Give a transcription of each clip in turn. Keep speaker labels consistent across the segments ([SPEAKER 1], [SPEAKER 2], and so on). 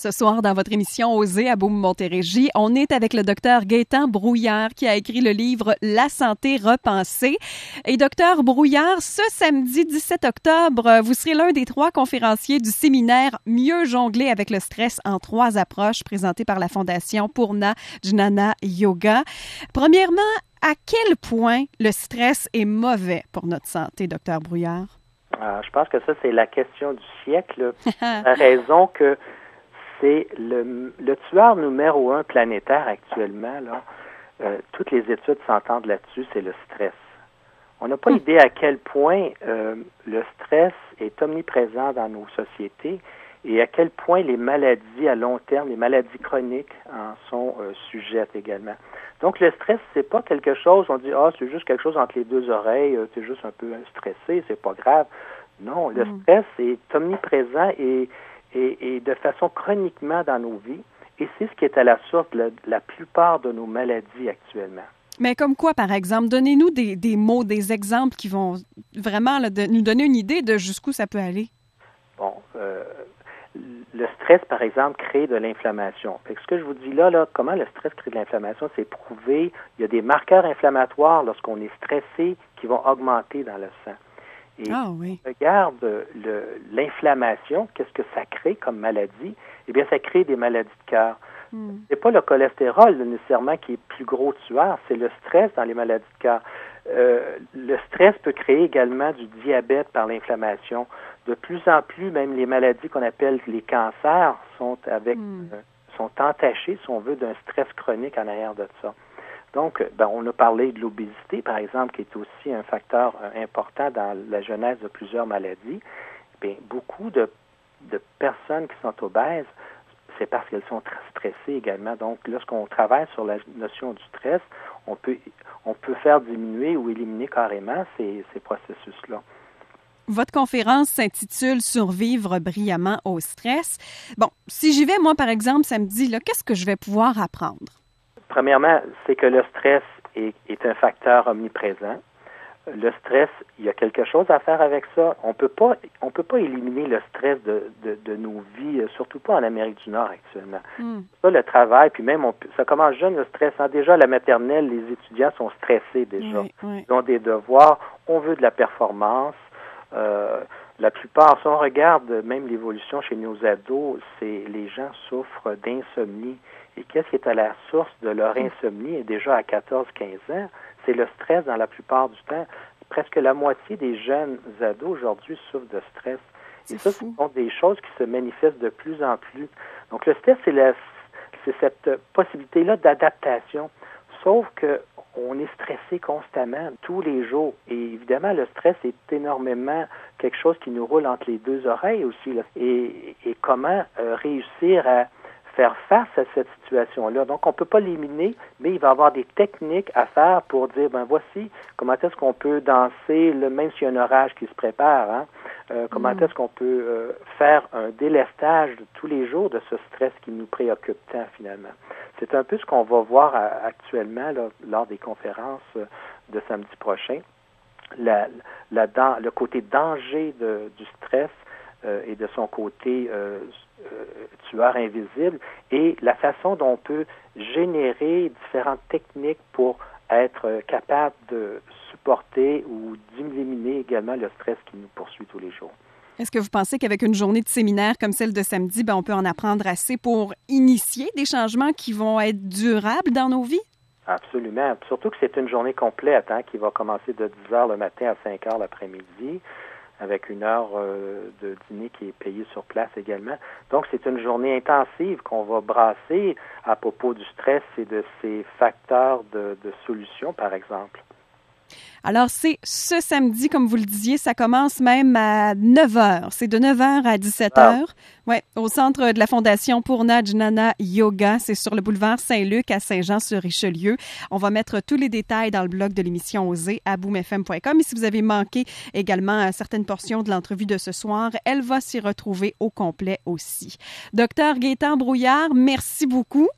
[SPEAKER 1] Ce soir, dans votre émission Oser à Beaume-Montérégie, on est avec le docteur Gaétan Brouillard qui a écrit le livre La santé repensée. Et docteur Brouillard, ce samedi 17 octobre, vous serez l'un des trois conférenciers du séminaire Mieux jongler avec le stress en trois approches présenté par la Fondation Purna Jnana Yoga. Premièrement, à quel point le stress est mauvais pour notre santé, docteur Brouillard?
[SPEAKER 2] Ah, je pense que ça, c'est la question du siècle. la raison que c'est le, le, tueur numéro un planétaire actuellement. Là, euh, toutes les études s'entendent là-dessus, c'est le stress. On n'a pas hmm. idée à quel point euh, le stress est omniprésent dans nos sociétés et à quel point les maladies à long terme, les maladies chroniques en sont euh, sujettes également. Donc le stress, c'est pas quelque chose, on dit ah c'est juste quelque chose entre les deux oreilles, c'est juste un peu stressé, c'est pas grave. Non, le hmm. stress est omniprésent et et, de façon chroniquement dans nos vies. Et c'est ce qui est à la source de la, plupart de nos maladies actuellement.
[SPEAKER 1] Mais comme quoi, par exemple? Donnez-nous des, des, mots, des exemples qui vont vraiment de, nous donner une idée de jusqu'où ça peut aller.
[SPEAKER 2] Bon, euh, le stress, par exemple, crée de l'inflammation. Ce que je vous dis là, là, comment le stress crée de l'inflammation, c'est prouvé. Il y a des marqueurs inflammatoires lorsqu'on est stressé qui vont augmenter dans le sang.
[SPEAKER 1] Et ah, oui.
[SPEAKER 2] regarde l'inflammation, qu'est-ce que ça crée comme maladie? Eh bien, ça crée des maladies de cœur. Hmm. C'est pas le cholestérol nécessairement qui est plus gros tueur, c'est le stress dans les maladies de cœur. Euh, le stress peut créer également du diabète par l'inflammation. De plus en plus, même les maladies qu'on appelle les cancers sont avec hmm. euh, sont entachées, si on veut, d'un stress chronique en arrière de ça. Donc, ben, on a parlé de l'obésité, par exemple, qui est aussi un facteur euh, important dans la genèse de plusieurs maladies. Beaucoup de, personnes qui sont obèses, c'est parce qu'elles sont stressées également. Donc, lorsqu'on travaille sur la notion du stress, on peut, on peut faire diminuer ou éliminer carrément ces, ces processus-là.
[SPEAKER 1] Votre conférence s'intitule Survivre brillamment au stress. Bon, si j'y vais, moi, par exemple, samedi, qu'est-ce que je vais pouvoir apprendre?
[SPEAKER 2] Premièrement, c'est que le stress est, un facteur omniprésent. Le stress, il y a quelque chose à faire avec ça. On peut pas, on peut pas éliminer le stress de, de, nos vies, surtout pas en Amérique du Nord actuellement. Hmm. Ça, le travail, puis même, on, ça commence jeune le stress. Hein. Déjà, à la maternelle, les étudiants sont stressés déjà. Ils ont des devoirs, on veut de la performance. Euh, la plupart, si on regarde même l'évolution chez nos ados, c'est les gens souffrent d'insomnie. Et qu'est-ce qui est à la source de leur mm. insomnie et déjà à 14-15 ans? C'est le stress dans la plupart du temps. Presque la moitié des jeunes ados aujourd'hui souffrent de stress. Et ça, ce sont des choses qui se manifestent de plus en plus. Donc le stress, c'est cette possibilité-là d'adaptation. Sauf que on est stressé constamment, tous les jours. Et évidemment, le stress est énormément quelque chose qui nous roule entre les deux oreilles aussi. Et, comment euh, réussir à faire face à cette situation-là. Donc, on ne peut pas l'éliminer, mais il va y avoir des techniques à faire pour dire, ben voici comment est-ce qu'on peut danser, le, même s'il y a un orage qui se prépare, hein, euh, comment mm. est-ce qu'on peut euh, faire un délestage de tous les jours de ce stress qui nous préoccupe tant finalement. C'est un peu ce qu'on va voir actuellement lors des conférences euh, de samedi prochain. La, la, le côté danger de, du stress et de son côté euh, tueur invisible et la façon dont on peut générer différentes techniques pour être capable de supporter ou d'éliminer également le stress qui nous poursuit tous les jours.
[SPEAKER 1] Est-ce que vous pensez qu'avec une journée de séminaire comme celle de samedi, ben, on peut en apprendre assez pour initier des changements qui vont être durables dans nos vies?
[SPEAKER 2] Absolument. Surtout que c'est une journée complète hein, qui va commencer de 10 heures le matin à 5 heures l'après-midi avec une heure euh, de dîner qui est payée sur place également. Donc, c'est une journée intensive qu'on va brasser à propos du stress et de ses facteurs de, de solution, par exemple.
[SPEAKER 1] Alors, c'est ce samedi, comme vous le disiez, ça commence même à 9 h. C'est de 9 h à 17 h. Ah. Ouais, au centre de la Fondation Purna Jnana Yoga. C'est sur le boulevard Saint-Luc à Saint-Jean-sur-Richelieu. On va mettre tous les détails dans le blog de l'émission Osée à boomfm.com. Et si vous avez manqué également certaines portions de l'entrevue de ce soir, elle va s'y retrouver au complet aussi. Docteur Gaétan Brouillard, merci beaucoup.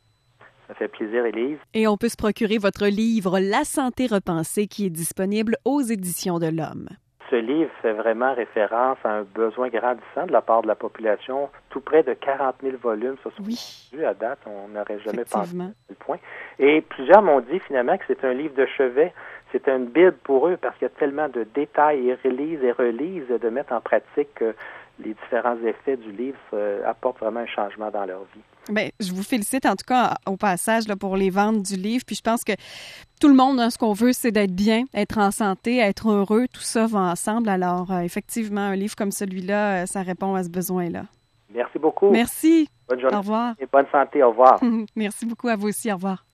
[SPEAKER 2] Ça fait plaisir, Élise.
[SPEAKER 1] Et on peut se procurer votre livre La santé repensée qui est disponible aux éditions de l'Homme.
[SPEAKER 2] ce livre fait vraiment référence à un besoin grandissant de la part de la population. Tout près de 40 000 volumes se sont
[SPEAKER 1] oui.
[SPEAKER 2] à date. On n'aurait jamais pensé à ce point. Et plusieurs m'ont dit finalement que c'est un livre de chevet. C'est une bible pour eux parce qu'il y a tellement de détails. Ils relisent et relisent de mettre en pratique que les différents effets du livre apportent vraiment un changement dans leur vie.
[SPEAKER 1] Bien, je vous félicite en tout cas au passage là, pour les ventes du livre. Puis je pense que tout le monde, hein, ce qu'on veut, c'est d'être bien, être en santé, être heureux. Tout ça va ensemble. Alors, euh, effectivement, un livre comme celui-là, euh, ça répond à ce besoin-là.
[SPEAKER 2] Merci beaucoup.
[SPEAKER 1] Merci.
[SPEAKER 2] Bonne journée.
[SPEAKER 1] Au revoir.
[SPEAKER 2] Et bonne santé. Au revoir.
[SPEAKER 1] Merci beaucoup à vous aussi. Au revoir.